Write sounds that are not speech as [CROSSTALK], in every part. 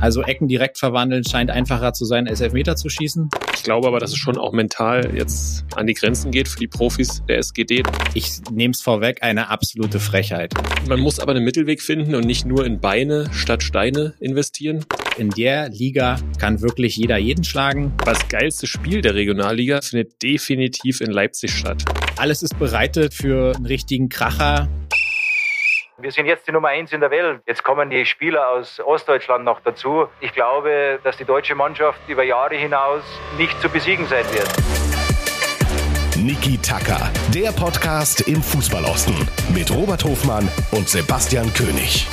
Also Ecken direkt verwandeln scheint einfacher zu sein, als Elfmeter zu schießen. Ich glaube aber, dass es schon auch mental jetzt an die Grenzen geht für die Profis der SGD. Ich nehme es vorweg, eine absolute Frechheit. Man muss aber einen Mittelweg finden und nicht nur in Beine statt Steine investieren. In der Liga kann wirklich jeder jeden schlagen. Das geilste Spiel der Regionalliga findet definitiv in Leipzig statt. Alles ist bereitet für einen richtigen Kracher. Wir sind jetzt die Nummer eins in der Welt. Jetzt kommen die Spieler aus Ostdeutschland noch dazu. Ich glaube, dass die deutsche Mannschaft über Jahre hinaus nicht zu besiegen sein wird. Niki Tacker, der Podcast im Fußballosten mit Robert Hofmann und Sebastian König.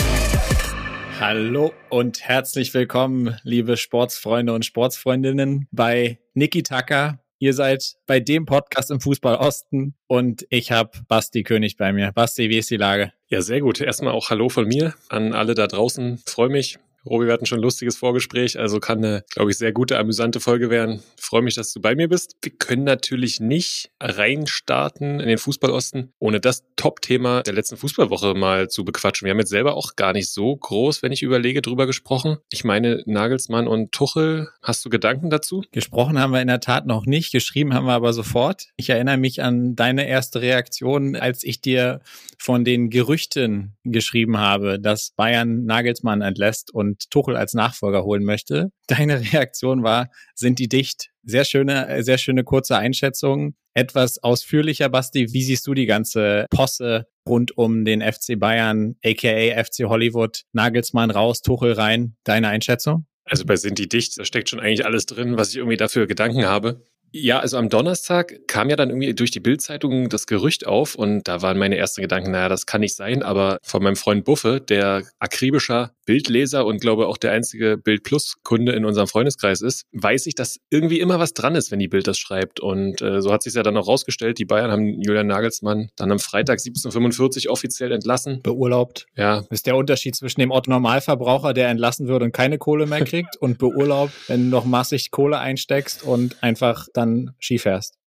Hallo und herzlich willkommen, liebe Sportsfreunde und Sportsfreundinnen, bei Niki Tacker. Ihr seid bei dem Podcast im Fußball Osten und ich habe Basti König bei mir. Basti, wie ist die Lage? Ja, sehr gut. Erstmal auch Hallo von mir an alle da draußen. Freue mich, Robi, wir hatten schon ein lustiges Vorgespräch, also kann eine, glaube ich, sehr gute, amüsante Folge werden. freue mich, dass du bei mir bist. Wir können natürlich nicht reinstarten in den Fußballosten, ohne das Top-Thema der letzten Fußballwoche mal zu bequatschen. Wir haben jetzt selber auch gar nicht so groß, wenn ich überlege, drüber gesprochen. Ich meine, Nagelsmann und Tuchel, hast du Gedanken dazu? Gesprochen haben wir in der Tat noch nicht, geschrieben haben wir aber sofort. Ich erinnere mich an deine erste Reaktion, als ich dir von den Gerüchten geschrieben habe, dass Bayern Nagelsmann entlässt und und Tuchel als Nachfolger holen möchte. [LAUGHS] Deine Reaktion war, sind die dicht? Sehr schöne, sehr schöne kurze Einschätzung. Etwas ausführlicher, Basti. Wie siehst du die ganze Posse rund um den FC Bayern, aka FC Hollywood? Nagelsmann raus, Tuchel rein. Deine Einschätzung? Also bei Sind die dicht, da steckt schon eigentlich alles drin, was ich irgendwie dafür Gedanken habe. Ja, also am Donnerstag kam ja dann irgendwie durch die Bildzeitung das Gerücht auf und da waren meine ersten Gedanken, naja, das kann nicht sein, aber von meinem Freund Buffe, der akribischer Bildleser und glaube auch der einzige Bild Plus Kunde in unserem Freundeskreis ist, weiß ich, dass irgendwie immer was dran ist, wenn die Bild das schreibt und äh, so hat sich ja dann auch rausgestellt, die Bayern haben Julian Nagelsmann dann am Freitag 17:45 offiziell entlassen. Beurlaubt. Ja. Das ist der Unterschied zwischen dem Otto Normalverbraucher, der entlassen wird und keine Kohle mehr kriegt und beurlaubt, wenn du noch massig Kohle einsteckst und einfach dann dann Ski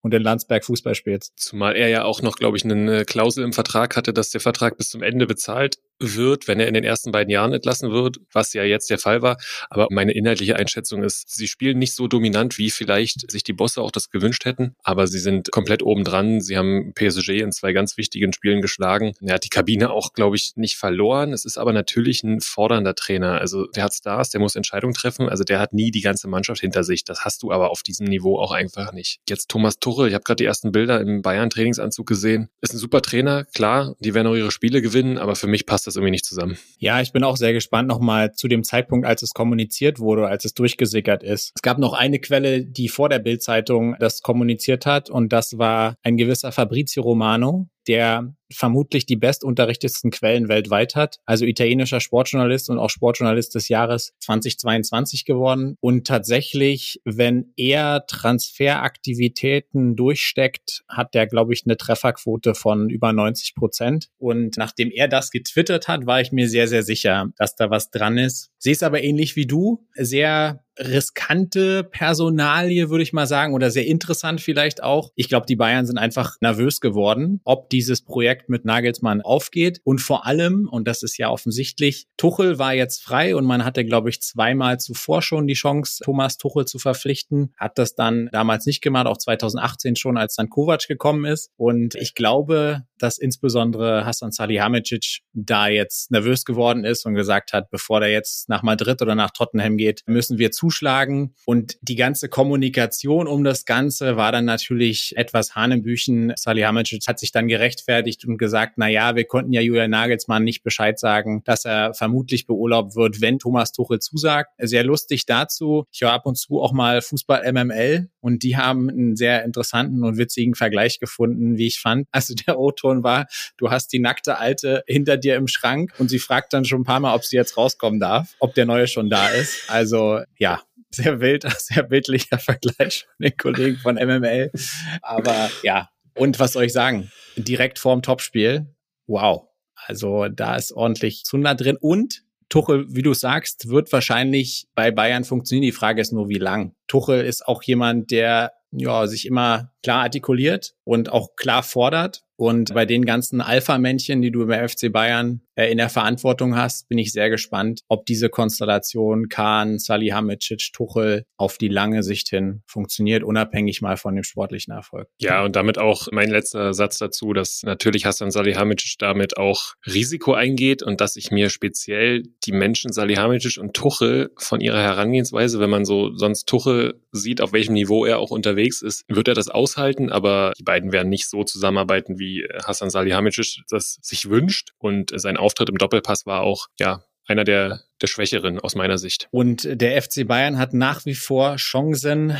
und in Landsberg Fußball spielst. Zumal er ja auch noch, glaube ich, eine Klausel im Vertrag hatte, dass der Vertrag bis zum Ende bezahlt wird, wenn er in den ersten beiden Jahren entlassen wird, was ja jetzt der Fall war. Aber meine inhaltliche Einschätzung ist, sie spielen nicht so dominant, wie vielleicht sich die Bosse auch das gewünscht hätten, aber sie sind komplett obendran. Sie haben PSG in zwei ganz wichtigen Spielen geschlagen. Er hat die Kabine auch, glaube ich, nicht verloren. Es ist aber natürlich ein fordernder Trainer. Also der hat Stars, der muss Entscheidungen treffen. Also der hat nie die ganze Mannschaft hinter sich. Das hast du aber auf diesem Niveau auch einfach nicht. Jetzt Thomas Tuchel, ich habe gerade die ersten Bilder im Bayern-Trainingsanzug gesehen. Ist ein super Trainer, klar, die werden auch ihre Spiele gewinnen, aber für mich passt das das irgendwie nicht zusammen. Ja, ich bin auch sehr gespannt nochmal zu dem Zeitpunkt, als es kommuniziert wurde, als es durchgesickert ist. Es gab noch eine Quelle, die vor der Bildzeitung das kommuniziert hat und das war ein gewisser Fabrizio Romano, der vermutlich die bestunterrichtetsten Quellen weltweit hat. Also italienischer Sportjournalist und auch Sportjournalist des Jahres 2022 geworden. Und tatsächlich, wenn er Transferaktivitäten durchsteckt, hat der, glaube ich, eine Trefferquote von über 90 Prozent. Und nachdem er das getwittert hat, war ich mir sehr, sehr sicher, dass da was dran ist. Sehe es aber ähnlich wie du. Sehr riskante Personalie, würde ich mal sagen, oder sehr interessant vielleicht auch. Ich glaube, die Bayern sind einfach nervös geworden, ob dieses Projekt mit Nagelsmann aufgeht. Und vor allem, und das ist ja offensichtlich, Tuchel war jetzt frei und man hatte, glaube ich, zweimal zuvor schon die Chance, Thomas Tuchel zu verpflichten. Hat das dann damals nicht gemacht, auch 2018 schon, als dann Kovac gekommen ist. Und ich glaube, dass insbesondere Hassan Salihamidzic da jetzt nervös geworden ist und gesagt hat, bevor der jetzt nach Madrid oder nach Tottenham geht, müssen wir zuschlagen. Und die ganze Kommunikation um das Ganze war dann natürlich etwas Hanebüchen. Salihamidzic hat sich dann gerechtfertigt und gesagt, na ja, wir konnten ja Julian Nagelsmann nicht Bescheid sagen, dass er vermutlich beurlaubt wird, wenn Thomas Tuchel zusagt. Sehr lustig dazu. Ich höre ab und zu auch mal Fußball MML und die haben einen sehr interessanten und witzigen Vergleich gefunden, wie ich fand. Also der O-Ton war, du hast die nackte Alte hinter dir im Schrank und sie fragt dann schon ein paar Mal, ob sie jetzt rauskommen darf, ob der Neue schon da ist. Also ja, sehr wild, [LAUGHS] sehr bildlicher Vergleich von den Kollegen von MML. Aber ja, und was soll ich sagen? Direkt vorm Topspiel. Wow. Also da ist ordentlich Zunder drin und Tuchel, wie du sagst, wird wahrscheinlich bei Bayern funktionieren. Die Frage ist nur, wie lang. Tuchel ist auch jemand, der ja, sich immer klar artikuliert und auch klar fordert. Und bei den ganzen Alpha-Männchen, die du beim FC Bayern äh, in der Verantwortung hast, bin ich sehr gespannt, ob diese Konstellation Kahn, Salihamidzic, Tuchel auf die lange Sicht hin funktioniert, unabhängig mal von dem sportlichen Erfolg. Ja, und damit auch mein letzter Satz dazu, dass natürlich Hassan Salihamidzic damit auch Risiko eingeht und dass ich mir speziell die Menschen Salihamidzic und Tuchel von ihrer Herangehensweise, wenn man so sonst Tuchel sieht, auf welchem Niveau er auch unterwegs ist, wird er das aushalten, aber die beiden werden nicht so zusammenarbeiten, wie wie Hassan Salihamidzic das sich wünscht. Und sein Auftritt im Doppelpass war auch, ja, einer der, der Schwächeren aus meiner Sicht. Und der FC Bayern hat nach wie vor Chancen,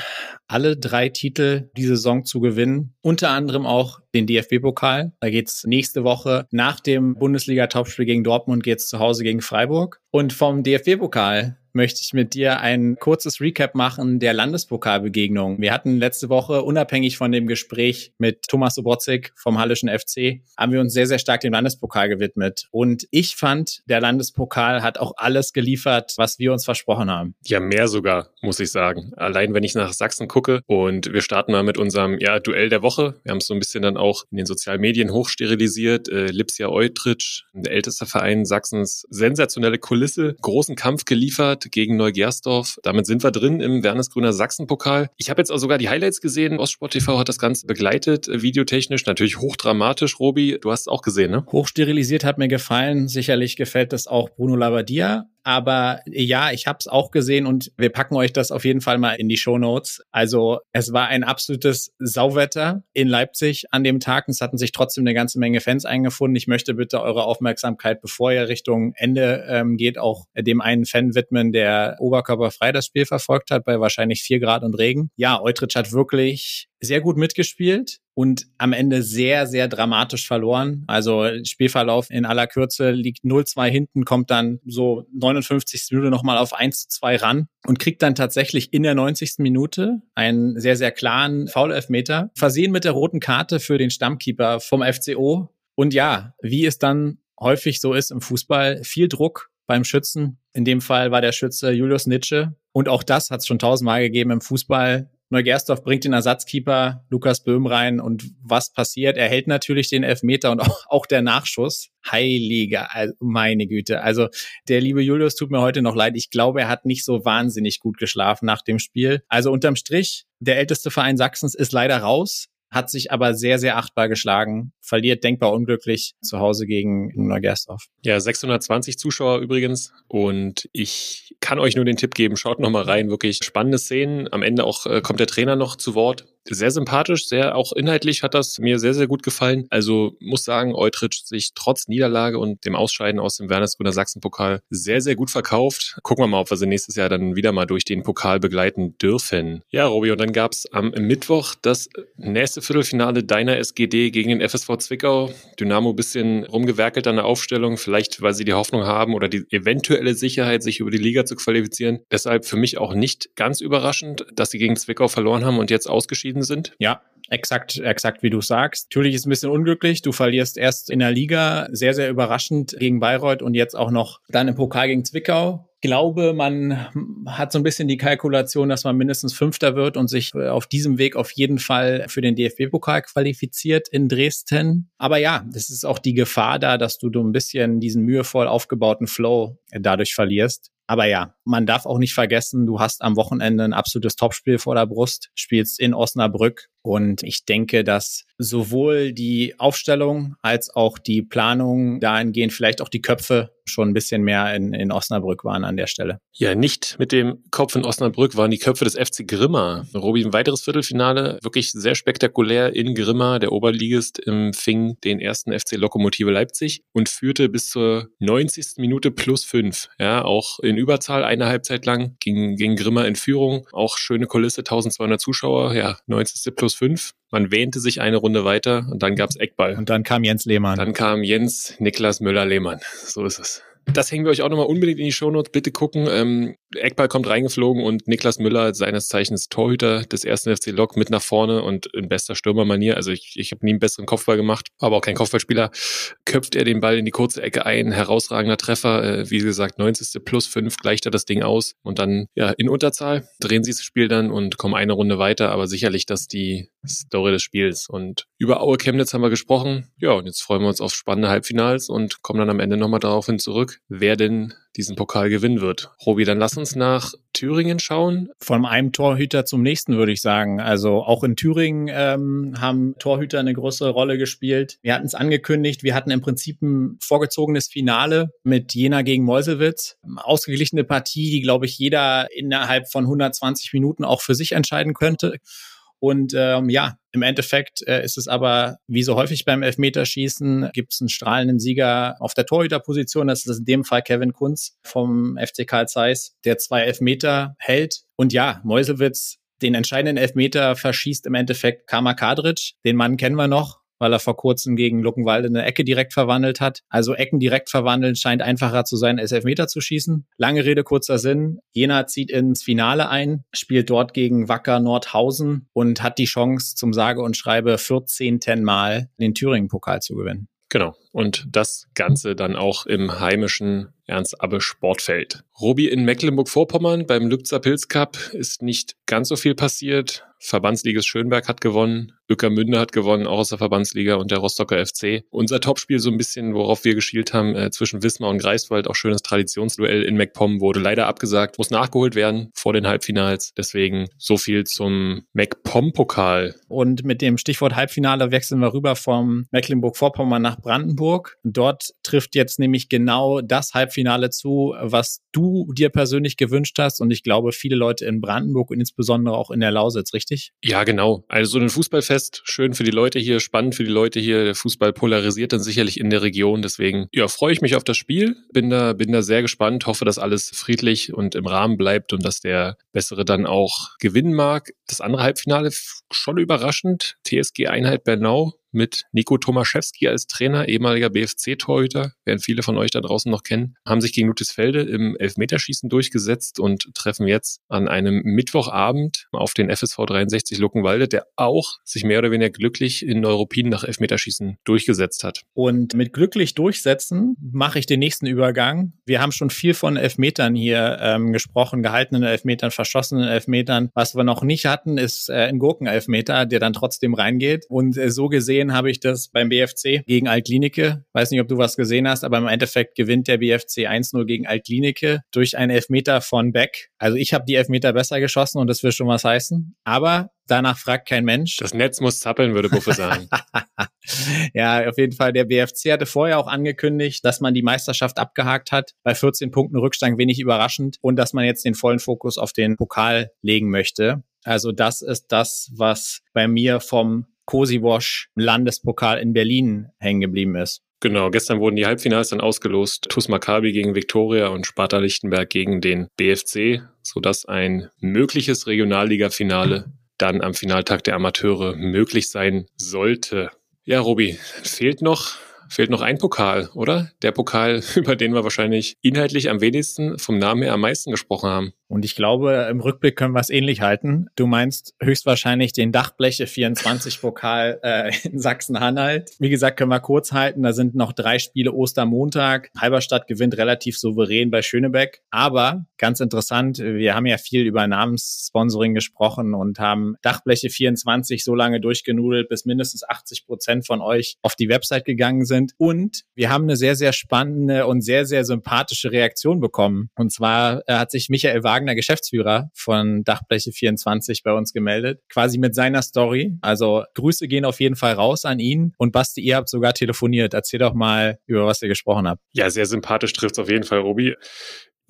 alle drei Titel die Saison zu gewinnen. Unter anderem auch den DFB-Pokal. Da geht's nächste Woche nach dem Bundesliga-Topspiel gegen Dortmund geht's zu Hause gegen Freiburg. Und vom DFB-Pokal möchte ich mit dir ein kurzes Recap machen der Landespokalbegegnung. Wir hatten letzte Woche, unabhängig von dem Gespräch mit Thomas Sobotzig vom Hallischen FC, haben wir uns sehr, sehr stark dem Landespokal gewidmet. Und ich fand, der Landespokal hat auch alles geliefert, was wir uns versprochen haben. Ja, mehr sogar, muss ich sagen. Allein wenn ich nach Sachsen gucke und wir starten mal mit unserem ja, Duell der Woche. Wir haben es so ein bisschen dann auch in den sozialen Medien hochsterilisiert. Äh, Lipsia Eutrich, der älteste Verein Sachsens, sensationelle Kulisse, großen Kampf geliefert gegen Neugersdorf. Damit sind wir drin im Wernesgrüner Sachsenpokal. Ich habe jetzt auch sogar die Highlights gesehen. Ostsport TV hat das Ganze begleitet, äh, videotechnisch. Natürlich hochdramatisch, Robi. Du hast es auch gesehen, ne? Hochsterilisiert hat mir gefallen. Sicherlich gefällt das auch Bruno Labbadia. Aber ja, ich habe es auch gesehen und wir packen euch das auf jeden Fall mal in die Show Notes. Also es war ein absolutes Sauwetter in Leipzig an dem Tag. Es hatten sich trotzdem eine ganze Menge Fans eingefunden. Ich möchte bitte eure Aufmerksamkeit, bevor ihr Richtung Ende ähm, geht, auch dem einen Fan widmen, der oberkörperfrei das Spiel verfolgt hat bei wahrscheinlich vier Grad und Regen. Ja, Eutrich hat wirklich sehr gut mitgespielt und am Ende sehr, sehr dramatisch verloren. Also Spielverlauf in aller Kürze liegt 0-2 hinten, kommt dann so 59. Minute nochmal auf 1-2 ran und kriegt dann tatsächlich in der 90. Minute einen sehr, sehr klaren Foul-Elfmeter, versehen mit der roten Karte für den Stammkeeper vom FCO. Und ja, wie es dann häufig so ist im Fußball, viel Druck beim Schützen. In dem Fall war der Schütze Julius Nitsche. Und auch das hat es schon tausendmal gegeben im Fußball Neugersdorf bringt den Ersatzkeeper Lukas Böhm rein und was passiert? Er hält natürlich den Elfmeter und [LAUGHS] auch, auch der Nachschuss. Heiliger, meine Güte. Also der liebe Julius tut mir heute noch leid. Ich glaube, er hat nicht so wahnsinnig gut geschlafen nach dem Spiel. Also unterm Strich, der älteste Verein Sachsens ist leider raus hat sich aber sehr, sehr achtbar geschlagen, verliert denkbar unglücklich zu Hause gegen Neugersdorf. Ja, 620 Zuschauer übrigens und ich kann euch nur den Tipp geben, schaut noch mal rein, wirklich spannende Szenen. Am Ende auch äh, kommt der Trainer noch zu Wort sehr sympathisch, sehr auch inhaltlich hat das mir sehr, sehr gut gefallen. Also muss sagen, Eutrich sich trotz Niederlage und dem Ausscheiden aus dem Wernesgrüner Sachsenpokal sehr, sehr gut verkauft. Gucken wir mal, ob wir sie nächstes Jahr dann wieder mal durch den Pokal begleiten dürfen. Ja, Robi, und dann gab's am Mittwoch das nächste Viertelfinale deiner SGD gegen den FSV Zwickau. Dynamo bisschen rumgewerkelt an der Aufstellung, vielleicht weil sie die Hoffnung haben oder die eventuelle Sicherheit, sich über die Liga zu qualifizieren. Deshalb für mich auch nicht ganz überraschend, dass sie gegen Zwickau verloren haben und jetzt ausgeschieden ausgeschieden sind. Ja, exakt, exakt wie du sagst. Natürlich ist es ein bisschen unglücklich. Du verlierst erst in der Liga sehr, sehr überraschend gegen Bayreuth und jetzt auch noch dann im Pokal gegen Zwickau glaube, man hat so ein bisschen die Kalkulation, dass man mindestens Fünfter wird und sich auf diesem Weg auf jeden Fall für den DFB-Pokal qualifiziert in Dresden. Aber ja, das ist auch die Gefahr da, dass du so ein bisschen diesen mühevoll aufgebauten Flow dadurch verlierst. Aber ja, man darf auch nicht vergessen, du hast am Wochenende ein absolutes Topspiel vor der Brust, spielst in Osnabrück und ich denke, dass sowohl die Aufstellung als auch die Planung dahingehend vielleicht auch die Köpfe schon ein bisschen mehr in, in Osnabrück waren an der Stelle. Ja, nicht mit dem Kopf in Osnabrück waren die Köpfe des FC Grimma. Robi, ein weiteres Viertelfinale, wirklich sehr spektakulär in Grimma. Der Oberligist empfing den ersten FC Lokomotive Leipzig und führte bis zur 90. Minute plus fünf. Ja, auch in Überzahl eine Halbzeit lang ging, ging Grimma in Führung. Auch schöne Kulisse, 1200 Zuschauer. Ja, 90. plus fünf. Man wähnte sich eine Runde weiter und dann gab's Eckball. Und dann kam Jens Lehmann. Dann kam Jens Niklas Müller-Lehmann. So ist es. Das hängen wir euch auch nochmal unbedingt in die Shownotes. Bitte gucken. Ähm, Eckball kommt reingeflogen und Niklas Müller, seines Zeichens Torhüter des ersten FC Lok, mit nach vorne und in bester Stürmermanier. Also ich, ich habe nie einen besseren Kopfball gemacht, aber auch kein Kopfballspieler. Köpft er den Ball in die kurze Ecke ein. Herausragender Treffer. Äh, wie gesagt, 90. plus 5 gleicht er das Ding aus und dann ja in Unterzahl drehen sie das Spiel dann und kommen eine Runde weiter. Aber sicherlich das die Story des Spiels. Und über Aue Chemnitz haben wir gesprochen. Ja, und jetzt freuen wir uns auf spannende Halbfinals und kommen dann am Ende nochmal daraufhin zurück, wer denn diesen Pokal gewinnen wird. Robi, dann lass uns nach Thüringen schauen. Von einem Torhüter zum nächsten, würde ich sagen. Also auch in Thüringen ähm, haben Torhüter eine größere Rolle gespielt. Wir hatten es angekündigt, wir hatten im Prinzip ein vorgezogenes Finale mit Jena gegen Meuselwitz. Ausgeglichene Partie, die, glaube ich, jeder innerhalb von 120 Minuten auch für sich entscheiden könnte. Und ähm, ja, im Endeffekt äh, ist es aber, wie so häufig beim Elfmeterschießen, gibt es einen strahlenden Sieger auf der Torhüterposition. Das ist in dem Fall Kevin Kunz vom FC Karl Zeiss, der zwei Elfmeter hält. Und ja, Meuselwitz den entscheidenden Elfmeter verschießt im Endeffekt Kama Kadric. Den Mann kennen wir noch weil er vor kurzem gegen Luckenwalde eine Ecke direkt verwandelt hat. Also Ecken direkt verwandeln scheint einfacher zu sein, als Elfmeter zu schießen. Lange Rede, kurzer Sinn. Jena zieht ins Finale ein, spielt dort gegen Wacker Nordhausen und hat die Chance, zum sage und schreibe 14. Mal den Thüringen-Pokal zu gewinnen. Genau. Und das Ganze dann auch im heimischen Ernst-Abbe Sportfeld. Robi in Mecklenburg-Vorpommern beim Lübzer Pilz Cup ist nicht ganz so viel passiert. Verbandsliges Schönberg hat gewonnen, Ueckermünde hat gewonnen, auch aus der Verbandsliga und der Rostocker FC. Unser Topspiel so ein bisschen, worauf wir geschielt haben, äh, zwischen Wismar und Greifswald, auch schönes Traditionsduell in MacPom wurde leider abgesagt, muss nachgeholt werden vor den Halbfinals. Deswegen so viel zum MacPom-Pokal. Und mit dem Stichwort Halbfinale wechseln wir rüber vom Mecklenburg-Vorpommern nach Brandenburg. Dort trifft jetzt nämlich genau das Halbfinale zu, was du dir persönlich gewünscht hast und ich glaube viele Leute in Brandenburg und insbesondere auch in der Lausitz, richtig? Ja, genau. Also so ein Fußballfest, schön für die Leute hier, spannend für die Leute hier. Der Fußball polarisiert dann sicherlich in der Region. Deswegen ja, freue ich mich auf das Spiel. Bin da, bin da sehr gespannt. Hoffe, dass alles friedlich und im Rahmen bleibt und dass der Bessere dann auch gewinnen mag. Das andere Halbfinale schon überraschend. TSG Einheit Bernau mit Nico Tomaszewski als Trainer, ehemaliger BFC-Torhüter, werden viele von euch da draußen noch kennen, haben sich gegen Ludwigsfelde im Elfmeterschießen durchgesetzt und treffen jetzt an einem Mittwochabend auf den FSV 63 Luckenwalde, der auch sich mehr oder weniger glücklich in Neuruppin nach Elfmeterschießen durchgesetzt hat. Und mit glücklich durchsetzen mache ich den nächsten Übergang. Wir haben schon viel von Elfmetern hier ähm, gesprochen, gehaltenen Elfmetern, verschossenen Elfmetern. Was wir noch nicht hatten, ist äh, ein Gurkenelfmeter, der dann trotzdem reingeht. Und äh, so gesehen gesehen habe ich das beim BFC gegen Altklinike. Weiß nicht, ob du was gesehen hast, aber im Endeffekt gewinnt der BFC 1-0 gegen Altklinike durch einen Elfmeter von Beck. Also ich habe die Elfmeter besser geschossen und das will schon was heißen. Aber danach fragt kein Mensch. Das Netz muss zappeln, würde Buffe sagen. [LAUGHS] ja, auf jeden Fall. Der BFC hatte vorher auch angekündigt, dass man die Meisterschaft abgehakt hat. Bei 14 Punkten Rückstand wenig überraschend und dass man jetzt den vollen Fokus auf den Pokal legen möchte. Also das ist das, was bei mir vom Cosi Wash Landespokal in Berlin hängen geblieben ist. Genau, gestern wurden die Halbfinals dann ausgelost. TuS Maccabi gegen Viktoria und Sparta Lichtenberg gegen den BFC, sodass ein mögliches Regionalliga-Finale dann am Finaltag der Amateure möglich sein sollte. Ja, Robi, fehlt noch fehlt noch ein Pokal, oder? Der Pokal, [LAUGHS] über den wir wahrscheinlich inhaltlich am wenigsten vom Namen her am meisten gesprochen haben. Und ich glaube, im Rückblick können wir es ähnlich halten. Du meinst höchstwahrscheinlich den Dachbleche 24 Pokal äh, in Sachsen-Anhalt. Wie gesagt, können wir kurz halten. Da sind noch drei Spiele Ostermontag. Halberstadt gewinnt relativ souverän bei Schönebeck. Aber ganz interessant, wir haben ja viel über Namenssponsoring gesprochen und haben Dachbleche 24 so lange durchgenudelt, bis mindestens 80 Prozent von euch auf die Website gegangen sind. Und wir haben eine sehr, sehr spannende und sehr, sehr sympathische Reaktion bekommen. Und zwar äh, hat sich Michael Wagner Wagner, Geschäftsführer von Dachbleche 24 bei uns gemeldet, quasi mit seiner Story. Also Grüße gehen auf jeden Fall raus an ihn. Und Basti, ihr habt sogar telefoniert. Erzähl doch mal, über was ihr gesprochen habt. Ja, sehr sympathisch trifft auf jeden Fall, Robi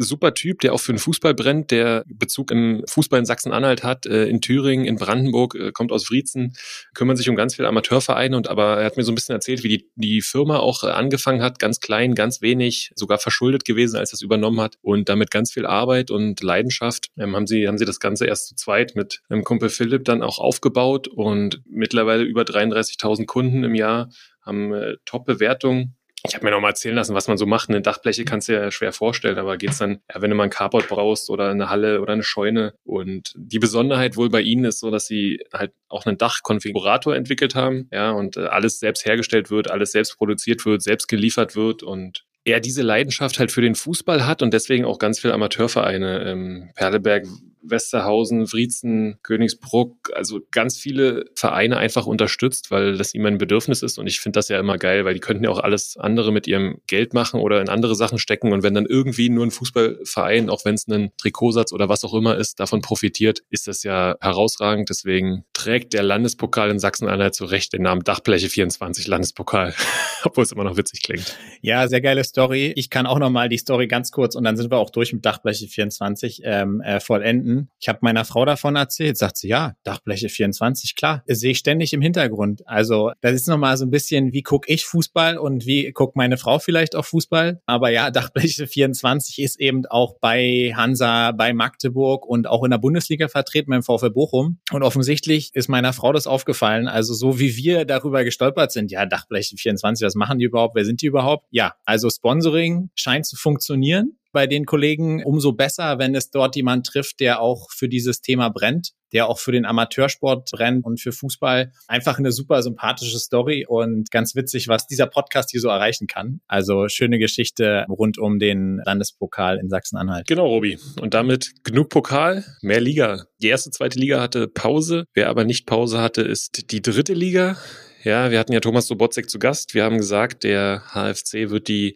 super Typ, der auch für den Fußball brennt, der Bezug im Fußball in Sachsen-Anhalt hat, äh, in Thüringen, in Brandenburg, äh, kommt aus Wriezen, kümmern sich um ganz viele Amateurvereine und aber er hat mir so ein bisschen erzählt, wie die, die Firma auch äh, angefangen hat, ganz klein, ganz wenig, sogar verschuldet gewesen, als es übernommen hat und damit ganz viel Arbeit und Leidenschaft. Ähm, haben sie haben sie das Ganze erst zu zweit mit einem Kumpel Philipp dann auch aufgebaut und mittlerweile über 33.000 Kunden im Jahr haben äh, Top-Bewertungen Ich habe mir noch mal erzählen lassen, was man so macht. Eine Dachbleche kannst du ja schwer vorstellen, aber geht's dann, ja, wenn du mal ein Carport brauchst oder eine Halle oder eine Scheune. Und die Besonderheit wohl bei ihnen ist so, dass sie halt auch einen Dachkonfigurator entwickelt haben, ja, und äh, alles selbst hergestellt wird, alles selbst produziert wird, selbst geliefert wird und er diese Leidenschaft halt für den Fußball hat und deswegen auch ganz viele Amateurvereine. Ähm, Perleberg Westerhausen, Wriezen, Königsbruck, also ganz viele Vereine einfach unterstützt, weil das ihm ein Bedürfnis ist. Und ich finde das ja immer geil, weil die könnten ja auch alles andere mit ihrem Geld machen oder in andere Sachen stecken. Und wenn dann irgendwie nur ein Fußballverein, auch wenn es ein Trikotsatz oder was auch immer ist, davon profitiert, ist das ja herausragend. Deswegen trägt der Landespokal in Sachsen-Anhalt zu Recht den Namen Dachbleche 24 Landespokal, [LAUGHS] obwohl es immer noch witzig klingt. Ja, sehr geile Story. Ich kann auch nochmal die Story ganz kurz und dann sind wir auch durch mit Dachbleche 24 ähm, äh, vollenden finden. Ich habe meiner Frau davon erzählt, sagt sie, ja, Dachbleche 24, klar, sehe ich ständig im Hintergrund. Also das ist nochmal so ein bisschen, wie gucke ich Fußball und wie guckt meine Frau vielleicht auf Fußball. Aber ja, [LAUGHS] Dachbleche 24 ist eben auch bei Hansa, bei Magdeburg und auch in der Bundesliga vertreten beim VfL Bochum. Und offensichtlich ist meiner Frau das aufgefallen. Also so wie wir darüber gestolpert sind, ja, Dachbleche 24, was machen die überhaupt? Wer sind die überhaupt? Ja, also Sponsoring scheint zu funktionieren bei den Kollegen. Umso besser, wenn es dort jemand trifft, der auch für dieses Thema brennt, der auch für den Amateursport brennt und für Fußball. Einfach eine super sympathische Story und ganz witzig, was dieser Podcast hier so erreichen kann. Also schöne Geschichte rund um den Landespokal in Sachsen-Anhalt. Genau, Robi. Und damit genug Pokal, mehr Liga. Die erste, zweite Liga hatte Pause. Wer aber nicht Pause hatte, ist die dritte Liga. Ja, wir hatten ja Thomas Sobotzek zu Gast. Wir haben gesagt, der HFC wird die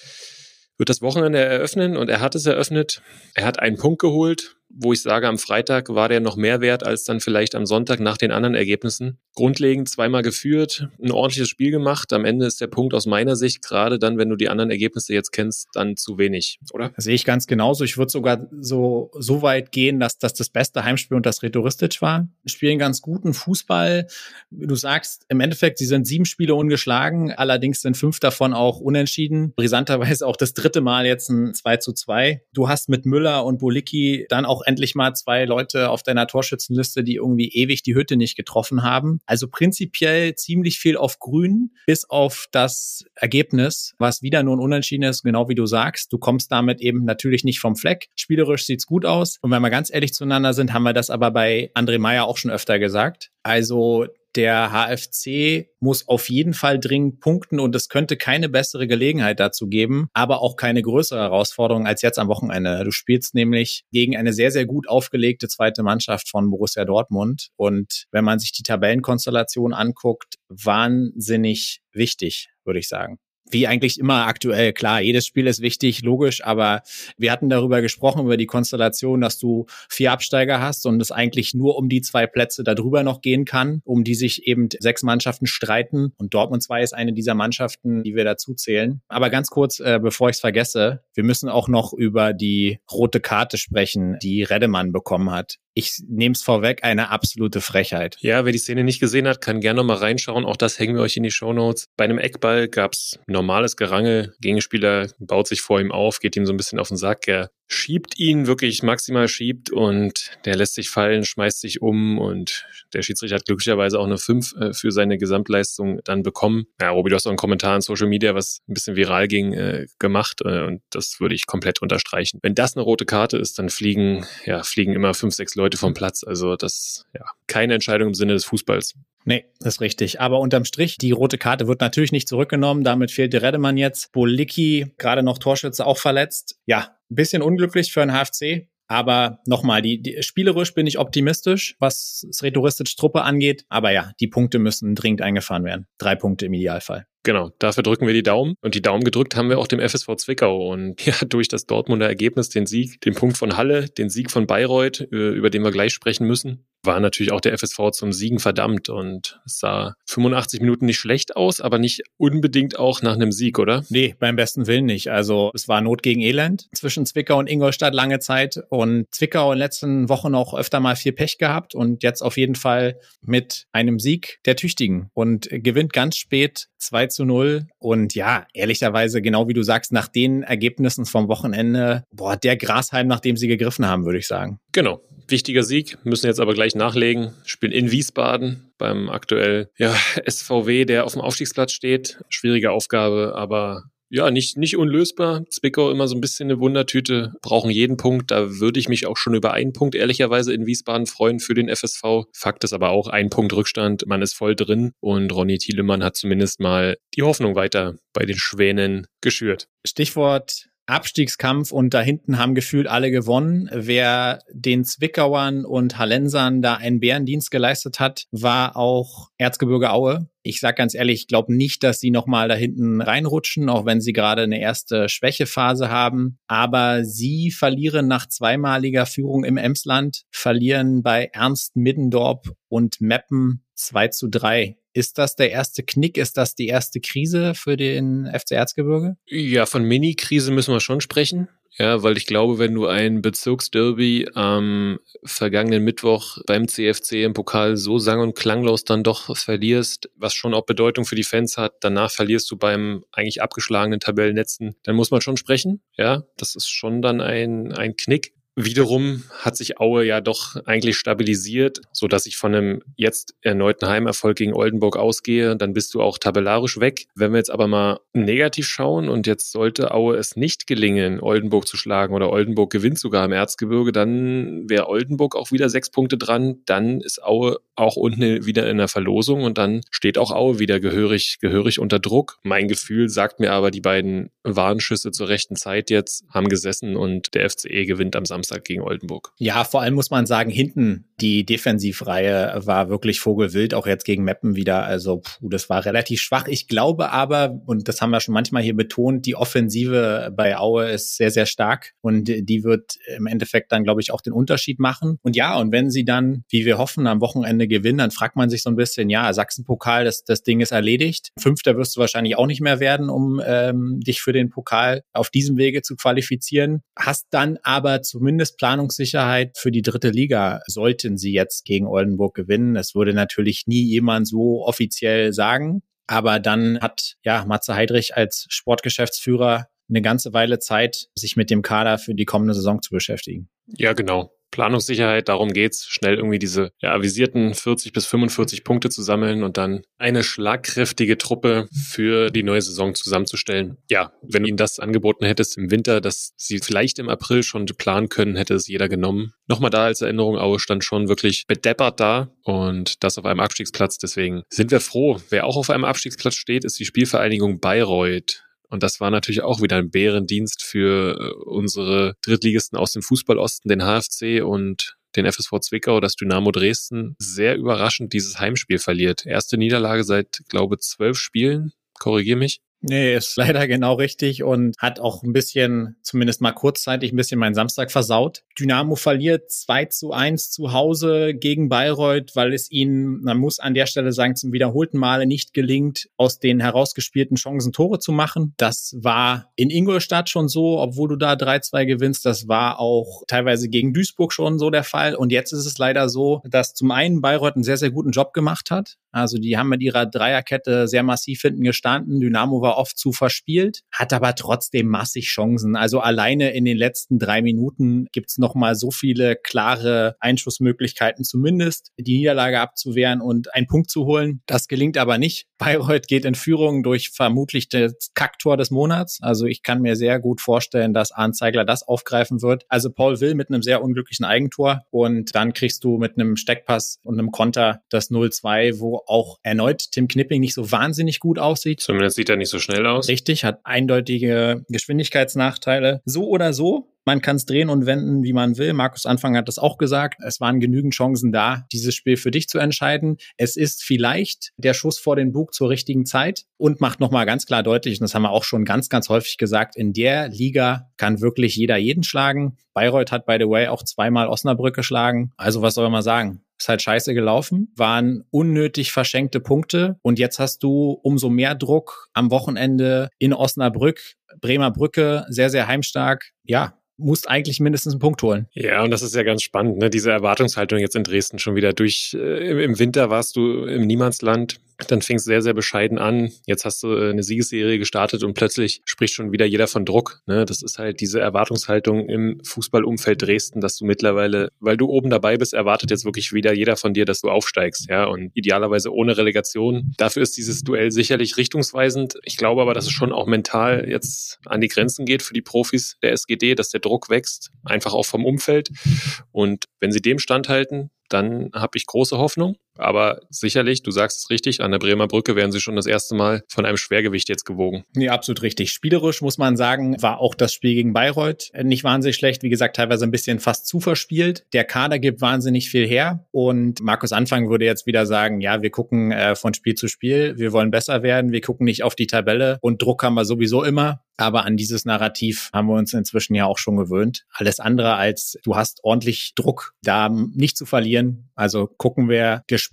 wird das Wochenende eröffnen und er hat es eröffnet. Er hat einen Punkt geholt wo ich sage, am Freitag war der noch mehr wert als dann vielleicht am Sonntag nach den anderen Ergebnissen. Grundlegend zweimal geführt, ein ordentliches Spiel gemacht. Am Ende ist der Punkt aus meiner Sicht, gerade dann, wenn du die anderen Ergebnisse jetzt kennst, dann zu wenig, oder? Das sehe ich ganz genauso. Ich würde sogar so, so weit gehen, dass das das beste Heimspiel und das Retouristisch war. Spielen ganz guten Fußball. Du sagst, im Endeffekt, sie sind sieben Spiele ungeschlagen, allerdings sind fünf davon auch unentschieden. Brisanterweise auch das dritte Mal jetzt ein 2 zu 2. Du hast mit Müller und Bolicki dann auch endlich mal zwei Leute auf deiner Torschützenliste, die irgendwie ewig die Hütte nicht getroffen haben. Also prinzipiell ziemlich viel auf Grün, bis auf das Ergebnis, was wieder nur ein Unentschieden ist, genau wie du sagst. Du kommst damit eben natürlich nicht vom Fleck. Spielerisch sieht's gut aus. Und wenn wir ganz ehrlich zueinander sind, haben wir das aber bei André Meyer auch schon öfter gesagt. Also der HFC muss auf jeden Fall dringend punkten und es könnte keine bessere Gelegenheit dazu geben, aber auch keine größere Herausforderung als jetzt am Wochenende. Du spielst nämlich gegen eine sehr, sehr gut aufgelegte zweite Mannschaft von Borussia Dortmund und wenn man sich die Tabellenkonstellation anguckt, wahnsinnig wichtig, würde ich sagen wie eigentlich immer aktuell. Klar, jedes Spiel ist wichtig, logisch, aber wir hatten darüber gesprochen, über die Konstellation, dass du vier Absteiger hast und es eigentlich nur um die zwei Plätze darüber noch gehen kann, um die sich eben sechs Mannschaften streiten. Und Dortmund 2 ist eine dieser Mannschaften, die wir dazu zählen. Aber ganz kurz, äh, bevor ich es vergesse, wir müssen auch noch über die rote Karte sprechen, die Redemann bekommen hat ich nehme es vorweg, eine absolute Frechheit. Ja, wer die Szene nicht gesehen hat, kann gerne noch mal reinschauen. Auch das hängen wir euch in die Show Notes. Bei einem Eckball gab's normales Gerangel. Gegenspieler baut sich vor ihm auf, geht ihm so ein bisschen auf den Sack. Er schiebt ihn wirklich maximal schiebt und der lässt sich fallen, schmeißt sich um und der Schiedsrichter hat glücklicherweise auch eine 5 äh, für seine Gesamtleistung dann bekommen. Ja, Robi, du hast auch einen Kommentar in Social Media, was ein bisschen viral ging, äh, gemacht äh, und das würde ich komplett unterstreichen. Wenn das eine rote Karte ist, dann fliegen, ja, fliegen immer fünf, sechs Leute vom Platz. Also das, ja, keine Entscheidung im Sinne des Fußballs. Nee, das ist richtig. Aber unterm Strich, die rote Karte wird natürlich nicht zurückgenommen. Damit fehlte Redemann jetzt. Bolicki, gerade noch Torschütze, auch verletzt. Ja, ein bisschen unglücklich für ein HFC. Aber nochmal, die, die, spielerisch bin ich optimistisch, was das Rhetoristisch-Truppe angeht. Aber ja, die Punkte müssen dringend eingefahren werden. Drei Punkte im Idealfall. Genau, dafür drücken wir die Daumen. Und die Daumen gedrückt haben wir auch dem FSV Zwickau. Und [LAUGHS] ja, durch das Dortmunder Ergebnis, den Sieg, den Punkt von Halle, den Sieg von Bayreuth, äh, über den wir gleich sprechen müssen, war natürlich auch der FSV zum Siegen verdammt. Und es sah 85 Minuten nicht schlecht aus, aber nicht unbedingt auch nach einem Sieg, oder? Nee, beim besten Willen nicht. Also es war Not gegen Elend zwischen Zwickau und Ingolstadt lange Zeit. Und Zwickau in den letzten Wochen auch öfter mal viel Pech gehabt und jetzt auf jeden Fall mit einem Sieg der Tüchtigen und gewinnt ganz spät 2 zu 0. Und ja, ehrlicherweise, genau wie du sagst, nach den Ergebnissen vom Wochenende, boah, der Grasheim, nach dem sie gegriffen haben, würde ich sagen. Genau. Wichtiger Sieg, müssen jetzt aber gleich nachlegen. Spielen in Wiesbaden beim aktuell ja, [LAUGHS] SVW, der auf dem Aufstiegsplatz steht. Schwierige Aufgabe, aber ja, nicht, nicht unlösbar. Zwickau immer so ein bisschen eine Wundertüte, brauchen jeden Punkt. Da würde ich mich auch schon über einen Punkt ehrlicherweise in Wiesbaden freuen für den FSV. Fakt ist aber auch ein Punkt Rückstand. Man ist voll drin und Ronny Thielemann hat zumindest mal die Hoffnung weiter bei den Schwänen geschürt. Stichwort Abstiegskampf und da hinten haben gefühlt alle gewonnen. Wer den Zwickauern und Hallensern da einen Bärendienst geleistet hat, war auch Erzgebirge Aue. Ich sag ganz ehrlich, ich glaube nicht, dass sie nochmal da hinten reinrutschen, auch wenn sie gerade eine erste Schwächephase haben. Aber sie verlieren nach zweimaliger Führung im Emsland, verlieren bei Ernst Middendorp und Meppen 2 zu 3. Ist das der erste Knick? Ist das die erste Krise für den FC Erzgebirge? Ja, von Mini-Krise müssen wir schon sprechen. Ja, weil ich glaube, wenn du ein Bezirksderby am vergangenen Mittwoch beim CFC im Pokal so sang- und klanglos dann doch verlierst, was schon auch Bedeutung für die Fans hat, danach verlierst du beim eigentlich abgeschlagenen Tabellennetzen, dann muss man schon sprechen. Ja, das ist schon dann ein, ein Knick. Wiederum hat sich Aue ja doch eigentlich stabilisiert, so dass ich von einem jetzt erneuten Heimerfolg gegen Oldenburg ausgehe. Dann bist du auch tabellarisch weg. Wenn wir jetzt aber mal negativ schauen und jetzt sollte Aue es nicht gelingen, Oldenburg zu schlagen oder Oldenburg gewinnt sogar im Erzgebirge, dann wäre Oldenburg auch wieder sechs Punkte dran. Dann ist Aue auch unten wieder in der Verlosung und dann steht auch Aue wieder gehörig, gehörig unter Druck. Mein Gefühl sagt mir aber, die beiden Warnschüsse zur rechten Zeit jetzt haben gesessen und der FCE gewinnt am Samstag gegen Oldenburg. Ja, vor allem muss man sagen, hinten die Defensivreihe war wirklich vogelwild, auch jetzt gegen Meppen wieder. Also, puh, das war relativ schwach. Ich glaube aber, und das haben wir schon manchmal hier betont, die Offensive bei Aue ist sehr, sehr stark und die wird im Endeffekt dann, glaube ich, auch den Unterschied machen. Und ja, und wenn sie dann, wie wir hoffen, am Wochenende gewinnen, dann fragt man sich so ein bisschen, ja, Sachsenpokal, das, das Ding ist erledigt. Fünfter wirst du wahrscheinlich auch nicht mehr werden, um ähm, dich für den Pokal auf diesem Wege zu qualifizieren. Hast dann aber zumindest Planungssicherheit für die dritte Liga, sollte sollten sie jetzt gegen Oldenburg gewinnen. Das würde natürlich nie jemand so offiziell sagen. Aber dann hat ja Matze Heidrich als Sportgeschäftsführer eine ganze Weile Zeit, sich mit dem Kader für die kommende Saison zu beschäftigen. Ja, genau. Planungssicherheit, darum geht's, schnell irgendwie diese ja, avisierten 40 bis 45 Punkte zu sammeln und dann eine schlagkräftige Truppe für die neue Saison zusammenzustellen. Ja, wenn du ihnen das angeboten hättest im Winter, dass sie vielleicht im April schon planen können, hätte es jeder genommen. Nochmal da als Erinnerung, Aue stand schon wirklich bedeppert da und das auf einem Abstiegsplatz. Deswegen sind wir froh. Wer auch auf einem Abstiegsplatz steht, ist die Spielvereinigung Bayreuth. Und das war natürlich auch wieder ein Bärendienst für äh, unsere Drittligisten aus dem Fußballosten, den HFC und den FSV Zwickau, dass Dynamo Dresden sehr überraschend dieses Heimspiel verliert. Erste Niederlage seit, glaube zwölf Spielen. Korrigier mich. Nee, ist [LAUGHS] leider genau richtig und hat auch ein bisschen, zumindest mal kurzzeitig, ein bisschen meinen Samstag versaut. Dynamo verliert 2 zu 1 zu Hause gegen Bayreuth, weil es ihnen, man muss an der Stelle sagen, zum wiederholten Male nicht gelingt, aus den herausgespielten Chancen Tore zu machen. Das war in Ingolstadt schon so, obwohl du da 3-2 gewinnst. Das war auch teilweise gegen Duisburg schon so der Fall. Und jetzt ist es leider so, dass zum einen Bayreuth einen sehr, sehr guten Job gemacht hat. Also die haben mit ihrer Dreierkette sehr massiv hinten gestanden. Dynamo war oft zu verspielt, hat aber trotzdem massig Chancen. Also alleine in den letzten drei Minuten gibt's noch mal so viele klare Einschussmöglichkeiten, zumindest die Niederlage abzuwehren und einen Punkt zu holen. Das gelingt aber nicht. Bayreuth geht in Führung durch vermutlich das Kacktor des Monats. Also ich kann mir sehr gut vorstellen, dass Arndt Zeigler das aufgreifen wird. Also Paul Will mit einem sehr unglücklichen Eigentor und dann kriegst du mit einem Steckpass und einem Konter das 0-2, wo auch erneut Tim Knipping nicht so wahnsinnig gut aussieht. Zumindest sieht er nicht so schnell aus. Richtig, hat eindeutige Geschwindigkeitsnachteile. So oder so, man kann es drehen und wenden, wie man will. Markus Anfang hat das auch gesagt. Es waren genügend Chancen da, dieses Spiel für dich zu entscheiden. Es ist vielleicht der Schuss vor den Bug zur richtigen Zeit und macht nochmal ganz klar deutlich, und das haben wir auch schon ganz, ganz häufig gesagt, in der Liga kann wirklich jeder jeden schlagen. Bayreuth hat, by the way, auch zweimal Osnabrück geschlagen. Also was soll man sagen? Ist halt scheiße gelaufen, waren unnötig verschenkte Punkte und jetzt hast du umso mehr Druck am Wochenende in Osnabrück, Bremer Brücke, sehr, sehr heimstark. Ja, musst eigentlich mindestens einen Punkt holen. Ja, und das ist ja ganz spannend, ne? diese Erwartungshaltung jetzt in Dresden schon wieder durch. Äh, Im Winter warst du im Niemandsland, Dann fing es sehr, sehr bescheiden an. Jetzt hast du äh, eine Siegesserie gestartet und plötzlich spricht schon wieder jeder von Druck. Ne? Das ist halt diese Erwartungshaltung im Fußballumfeld Dresden, dass du mittlerweile, weil du oben dabei bist, erwartet jetzt wirklich wieder jeder von dir, dass du aufsteigst. Ja, und idealerweise ohne Relegation. Dafür ist dieses Duell sicherlich richtungsweisend. Ich glaube aber, dass es schon auch mental jetzt an die Grenzen geht für die Profis der SGD, dass der Druck wächst, einfach auch vom Umfeld. Und wenn sie dem standhalten, dann habe ich große Hoffnung. Aber sicherlich, du sagst es richtig, an der Bremer Brücke werden sie schon das erste Mal von einem Schwergewicht jetzt gewogen. Nee, absolut richtig. Spielerisch muss man sagen, war auch das Spiel gegen Bayreuth nicht wahnsinnig schlecht. Wie gesagt, teilweise ein bisschen fast zu verspielt. Der Kader gibt wahnsinnig viel her. Und Markus Anfang würde jetzt wieder sagen, ja, wir gucken äh, von Spiel zu Spiel. Wir wollen besser werden. Wir gucken nicht auf die Tabelle. Und Druck haben wir sowieso immer. Aber an dieses Narrativ haben wir uns inzwischen ja auch schon gewöhnt. Alles andere als du hast ordentlich Druck, da nicht zu verlieren. Also gucken wir gespannt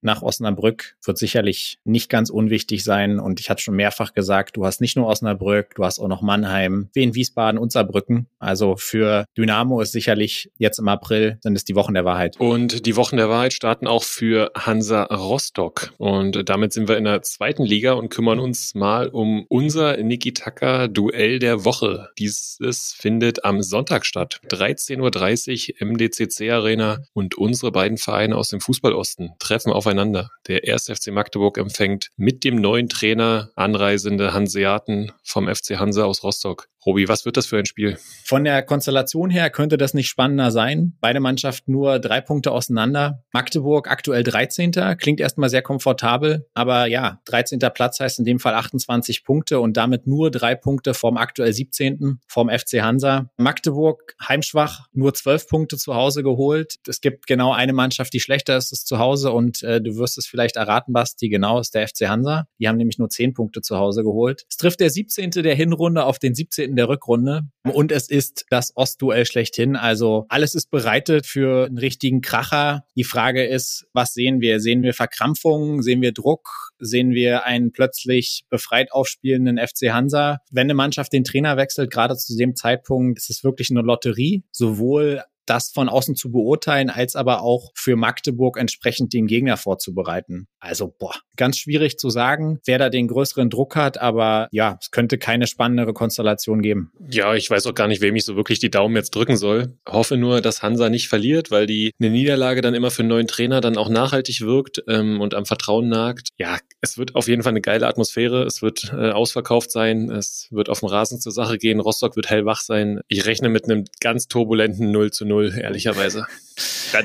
nach Osnabrück. Wird sicherlich nicht ganz unwichtig sein. Und ich hatte schon mehrfach gesagt, du hast nicht nur Osnabrück, du hast auch noch Mannheim, Wien, Wiesbaden und Saarbrücken. Also für Dynamo ist sicherlich jetzt im April, sind es die Wochen der Wahrheit. Und die Wochen der Wahrheit starten auch für Hansa Rostock. Und damit sind wir in der zweiten Liga und kümmern uns mal um unser Niki Tucker Duell der Woche. Dieses findet am Sonntag statt. 13.30 Uhr MDCC Arena und unsere beiden Vereine aus dem Fußballosten treffen aufeinander. Der 1. FC Magdeburg empfängt mit dem neuen Trainer anreisende Hanseaten vom FC Hansa aus Rostock. Robi, was wird das für ein Spiel? Von der Konstellation her könnte das nicht spannender sein. Beide Mannschaften nur drei Punkte auseinander. Magdeburg aktuell 13. Klingt erstmal sehr komfortabel, aber ja, 13. Platz heißt in dem Fall 28 Punkte und damit nur drei Punkte vom aktuell 17. vom FC Hansa. Magdeburg heimschwach, nur 12 Punkte zu Hause geholt. Es gibt genau eine Mannschaft, die schlechter ist, ist zu Hause und äh, du wirst es vielleicht erraten, Basti, genau ist der FC Hansa. Die haben nämlich nur 10 Punkte zu Hause geholt. Es trifft der 17. der Hinrunde auf den 17 in der Rückrunde. Und es ist das Ostduell schlechthin. Also alles ist bereitet für einen richtigen Kracher. Die Frage ist, was sehen wir? Sehen wir Verkrampfungen? Sehen wir Druck? Sehen wir einen plötzlich befreit aufspielenden FC Hansa? Wenn eine Mannschaft den Trainer wechselt, gerade zu dem Zeitpunkt, ist es wirklich eine Lotterie. Sowohl das von außen zu beurteilen, als aber auch für Magdeburg entsprechend den Gegner vorzubereiten. Also, boah, ganz schwierig zu sagen, wer da den größeren Druck hat, aber ja, es könnte keine spannendere Konstellation geben. Ja, ich weiß auch gar nicht, wem ich so wirklich die Daumen jetzt drücken soll. Hoffe nur, dass Hansa nicht verliert, weil die eine Niederlage dann immer für einen neuen Trainer dann auch nachhaltig wirkt ähm, und am Vertrauen nagt. Ja, es wird auf jeden Fall eine geile Atmosphäre. Es wird äh, ausverkauft sein. Es wird auf dem Rasen zur Sache gehen. Rostock wird hellwach sein. Ich rechne mit einem ganz turbulenten 0 zu 0 0, ehrlicherweise.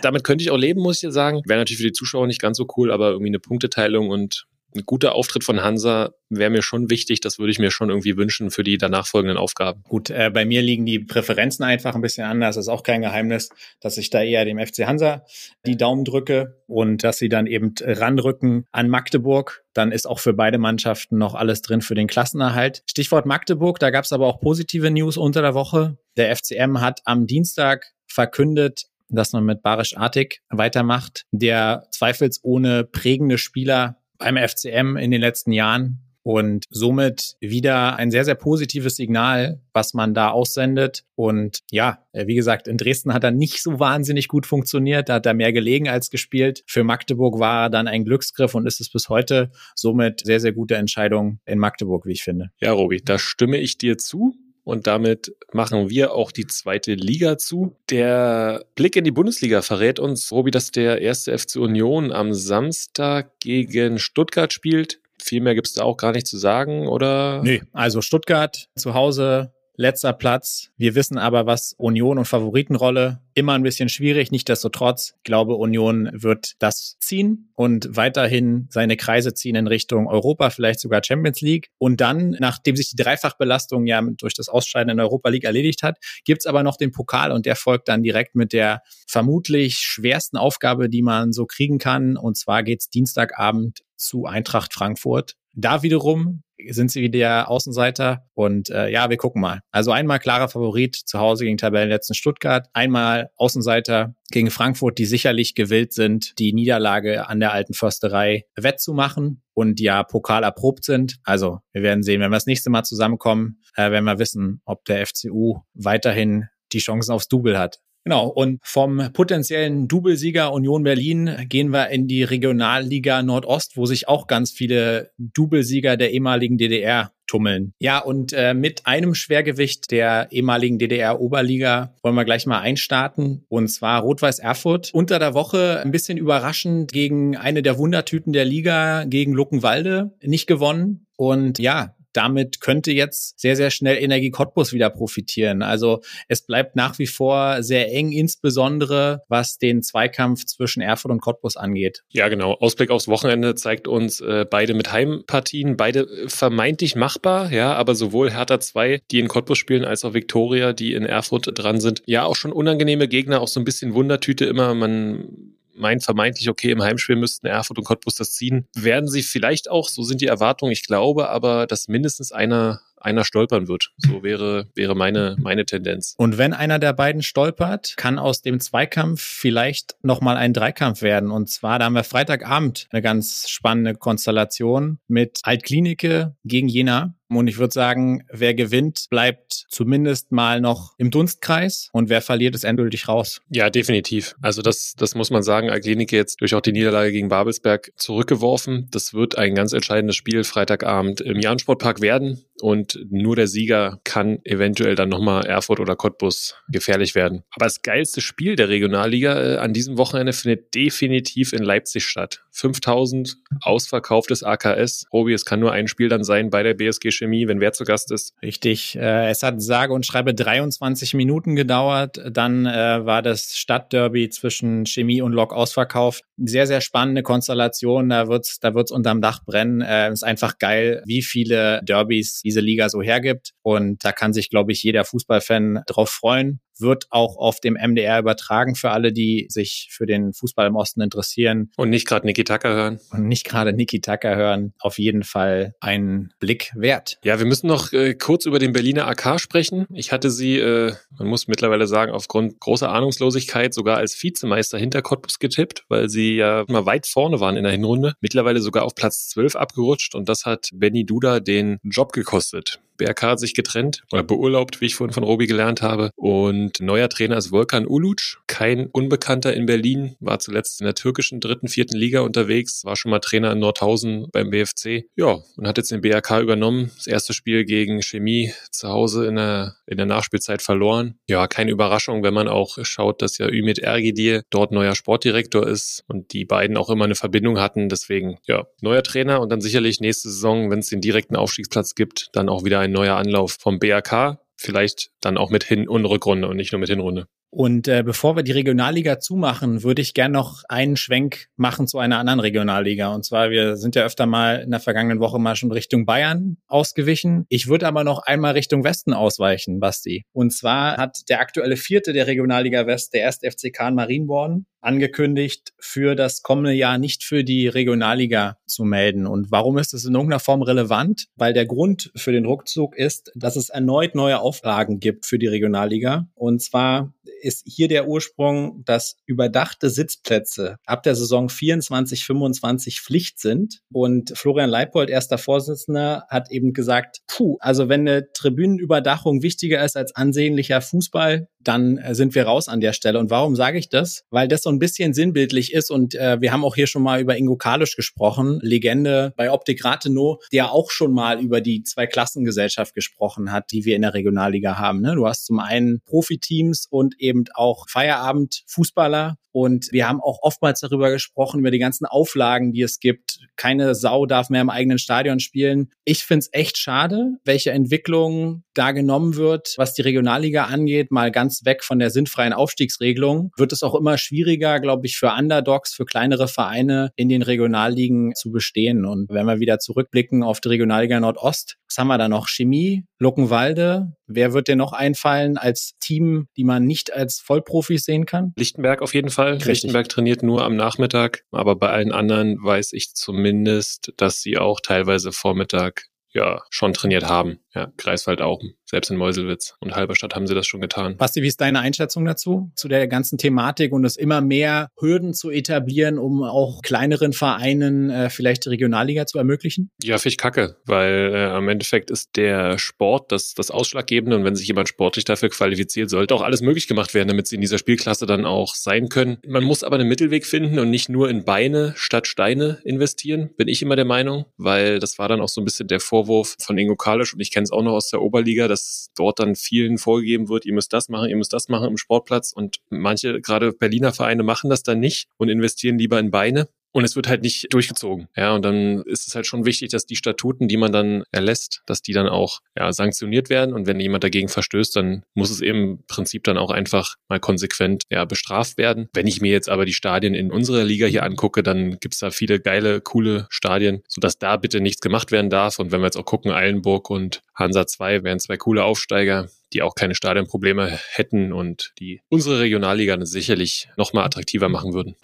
Damit könnte ich auch leben, muss ich sagen. Wäre natürlich für die Zuschauer nicht ganz so cool, aber irgendwie eine Punkteteilung und ein guter Auftritt von Hansa wäre mir schon wichtig. Das würde ich mir schon irgendwie wünschen für die danach folgenden Aufgaben. Gut, äh, bei mir liegen die Präferenzen einfach ein bisschen anders. Das ist auch kein Geheimnis, dass ich da eher dem FC Hansa die Daumen drücke und dass sie dann eben ranrücken an Magdeburg. Dann ist auch für beide Mannschaften noch alles drin für den Klassenerhalt. Stichwort Magdeburg, da gab es aber auch positive News unter der Woche. Der FCM hat am Dienstag verkündet, dass man mit Barisch Artig weitermacht, der zweifelsohne prägende Spieler beim FCM in den letzten Jahren und somit wieder ein sehr, sehr positives Signal, was man da aussendet. Und ja, wie gesagt, in Dresden hat er nicht so wahnsinnig gut funktioniert. Da hat er mehr gelegen als gespielt. Für Magdeburg war er dann ein Glücksgriff und ist es bis heute somit sehr, sehr gute Entscheidung in Magdeburg, wie ich finde. Ja, Robi, da stimme ich dir zu. Und damit machen wir auch die zweite Liga zu. Der Blick in die Bundesliga verrät uns, Robi, dass der erste FC Union am Samstag gegen Stuttgart spielt. Viel mehr gibt es da auch gar nicht zu sagen, oder? Nee, also Stuttgart zu Hause letzter Platz. Wir wissen aber, was Union und Favoritenrolle immer ein bisschen schwierig. Nichtsdestotrotz, ich glaube, Union wird das ziehen und weiterhin seine Kreise ziehen in Richtung Europa, vielleicht sogar Champions League. Und dann, nachdem sich die Dreifachbelastung ja durch das Ausscheiden in Europa League erledigt hat, gibt's aber noch den Pokal und der folgt dann direkt mit der vermutlich schwersten Aufgabe, die man so kriegen kann. Und zwar geht's Dienstagabend zu Eintracht Frankfurt. Da wiederum sind sie wieder der Außenseiter. Und äh, ja, wir gucken mal. Also einmal klarer Favorit zu Hause gegen Tabellenletzten Stuttgart, einmal Außenseiter gegen Frankfurt, die sicherlich gewillt sind, die Niederlage an der alten Försterei wettzumachen und ja Pokal erprobt sind. Also wir werden sehen, wenn wir das nächste Mal zusammenkommen, äh, werden wir wissen, ob der FCU weiterhin die Chancen aufs Double hat. Genau, und vom potenziellen Doublesieger Union Berlin gehen wir in die Regionalliga Nordost, wo sich auch ganz viele Doublesieger der ehemaligen DDR tummeln. Ja, und äh, mit einem Schwergewicht der ehemaligen DDR-Oberliga wollen wir gleich mal einstarten. Und zwar Rot-Weiß Erfurt. Unter der Woche ein bisschen überraschend gegen eine der Wundertüten der Liga, gegen Luckenwalde, nicht gewonnen. Und ja, damit könnte jetzt sehr, sehr schnell Energie Cottbus wieder profitieren. Also es bleibt nach wie vor sehr eng, insbesondere was den Zweikampf zwischen Erfurt und Cottbus angeht. Ja, genau. Ausblick aufs Wochenende zeigt uns äh, beide mit Heimpartien, beide vermeintlich machbar, ja, aber sowohl Hertha 2, die in Cottbus spielen, als auch Viktoria, die in Erfurt dran sind. Ja, auch schon unangenehme Gegner, auch so ein bisschen Wundertüte immer. Man meint vermeintlich, okay, im Heimspiel müssten Erfurt und Cottbus das ziehen. Werden sie vielleicht auch, so sind die Erwartungen, ich glaube aber, dass mindestens einer einer stolpern wird. So wäre, wäre meine, meine Tendenz. Und wenn einer der beiden stolpert, kann aus dem Zweikampf vielleicht nochmal ein Dreikampf werden. Und zwar, da haben wir Freitagabend eine ganz spannende Konstellation mit Altklinike gegen Jena. Und ich würde sagen, wer gewinnt, bleibt zumindest mal noch im Dunstkreis und wer verliert, ist endgültig raus. Ja, definitiv. Also das, das muss man sagen. Altklinike jetzt durch auch die Niederlage gegen Babelsberg zurückgeworfen. Das wird ein ganz entscheidendes Spiel Freitagabend im Jahn-Sportpark werden und nur der Sieger kann eventuell dann nochmal Erfurt oder Cottbus gefährlich werden. Aber das geilste Spiel der Regionalliga äh, an diesem Wochenende findet definitiv in Leipzig statt. 5000 ausverkauftes AKS. Robi, es kann nur ein Spiel dann sein bei der BSG Chemie, wenn wer zu Gast ist. Richtig. Äh, es hat sage und schreibe 23 Minuten gedauert. Dann äh, war das Stadtderby zwischen Chemie und Lok ausverkauft. Sehr, sehr spannende Konstellation. Da wird's, da wird's unterm Dach brennen. Äh, ist einfach geil, wie viele Derbys diese Liga so hergibt. Und da kann sich, glaube ich, jeder Fußballfan drauf freuen wird auch auf dem MDR übertragen für alle, die sich für den Fußball im Osten interessieren. Und nicht gerade Niki Tucker hören. Und nicht gerade Niki Tucker hören. Auf jeden Fall einen Blick wert. Ja, wir müssen noch äh, kurz über den Berliner AK sprechen. Ich hatte sie, äh, man muss mittlerweile sagen, aufgrund großer Ahnungslosigkeit sogar als Vizemeister hinter Cottbus getippt, weil sie ja mal weit vorne waren in der Hinrunde. Mittlerweile sogar auf Platz 12 abgerutscht und das hat Benny Duda den Job gekostet. BRK hat sich getrennt oder beurlaubt, wie ich vorhin von Robi gelernt habe. Und neuer Trainer ist Volkan Uluc, kein Unbekannter in Berlin, war zuletzt in der türkischen dritten, vierten Liga unterwegs, war schon mal Trainer in Nordhausen beim BFC. Ja, und hat jetzt den BRK übernommen. Das erste Spiel gegen Chemie zu Hause in der, in der Nachspielzeit verloren. Ja, keine Überraschung, wenn man auch schaut, dass ja Ümit Ergidir dort neuer Sportdirektor ist und die beiden auch immer eine Verbindung hatten. Deswegen, ja, neuer Trainer und dann sicherlich nächste Saison, wenn es den direkten Aufstiegsplatz gibt, dann auch wieder ein ein neuer Anlauf vom BRK. Vielleicht dann auch mit Hin- und Rückrunde und nicht nur mit Hinrunde. Und äh, bevor wir die Regionalliga zumachen, würde ich gern noch einen Schwenk machen zu einer anderen Regionalliga. Und zwar, wir sind ja öfter mal in der vergangenen Woche mal schon Richtung Bayern ausgewichen. Ich würde aber noch einmal Richtung Westen ausweichen, Basti. Und zwar hat der aktuelle Vierte der Regionalliga West, der erste FC Kahn Marienborn, angekündigt, für das kommende Jahr nicht für die Regionalliga zu melden. Und warum ist es in irgendeiner Form relevant? Weil der Grund für den Rückzug ist, dass es erneut neue Auflagen gibt für die Regionalliga. Und zwar ist hier der Ursprung, dass überdachte Sitzplätze ab der Saison 24, 25 Pflicht sind. Und Florian Leipold, erster Vorsitzender, hat eben gesagt, puh, also wenn eine Tribünenüberdachung wichtiger ist als ansehnlicher Fußball, dann äh, sind wir raus an der Stelle. Und warum sage ich das? Weil das so ein bisschen sinnbildlich ist und äh, wir haben auch hier schon mal über Ingo Kalisch gesprochen, Legende bei Optik Rathenow, der auch schon mal über die Zwei-Klassengesellschaft gesprochen hat, die wir in der Regionalliga haben. Ne? Du hast zum einen Profiteams und eben auch Feierabend-Fußballer und wir haben auch oftmals darüber gesprochen, über die ganzen Auflagen, die es gibt. Keine Sau darf mehr im eigenen Stadion spielen. Ich finde es echt schade, welche Entwicklung da genommen wird, was die Regionalliga angeht, mal ganz weg von der sinnfreien Aufstiegsregelung. Wird es auch immer schwieriger, glaube ich, für Underdogs, für kleinere Vereine in den Regionalligen zu bestehen. Und wenn wir wieder zurückblicken auf die Regionalliga Nordost, was haben wir da noch? Chemie, Luckenwalde. Wer wird dir noch einfallen als Team, die man nicht als Vollprofis sehen kann? Lichtenberg auf jeden Fall. Richtig. Lichtenberg trainiert nur am Nachmittag, aber bei allen anderen weiß ich zumindest, dass sie auch teilweise Vormittag ja schon trainiert haben. Ja, Greifswald auch. Selbst in Meuselwitz und Halberstadt haben sie das schon getan. Basti, wie ist deine Einschätzung dazu? Zu der ganzen Thematik und es immer mehr Hürden zu etablieren, um auch kleineren Vereinen äh, vielleicht die Regionalliga zu ermöglichen? Ja, finde ich kacke, weil äh, am Endeffekt ist der Sport das, das Ausschlaggebende und wenn sich jemand sportlich dafür qualifiziert, sollte auch alles möglich gemacht werden, damit sie in dieser Spielklasse dann auch sein können. Man muss aber einen Mittelweg finden und nicht nur in Beine statt Steine investieren, bin ich immer der Meinung, weil das war dann auch so ein bisschen der Vorwurf von Ingo Kalisch und ich kenne es auch noch aus der Oberliga, dass dort dann vielen vorgegeben wird, ihr müsst das machen, ihr müsst das machen im Sportplatz. Und manche, gerade Berliner Vereine machen das dann nicht und investieren lieber in Beine und es wird halt nicht durchgezogen. Ja, und dann ist es halt schon wichtig, dass die Statuten, die man dann erlässt, dass die dann auch ja, sanktioniert werden. Und wenn jemand dagegen verstößt, dann muss es eben im Prinzip dann auch einfach mal konsequent ja, bestraft werden. Wenn ich mir jetzt aber die Stadien in unserer Liga hier angucke, dann gibt's da viele geile, coole Stadien, sodass da bitte nichts gemacht werden darf. Und wenn wir jetzt auch gucken, Eilenburg und Hansa 2 wären zwei coole Aufsteiger die auch keine Stadionprobleme hätten und die unsere Regionalliga sicherlich noch mal attraktiver machen würden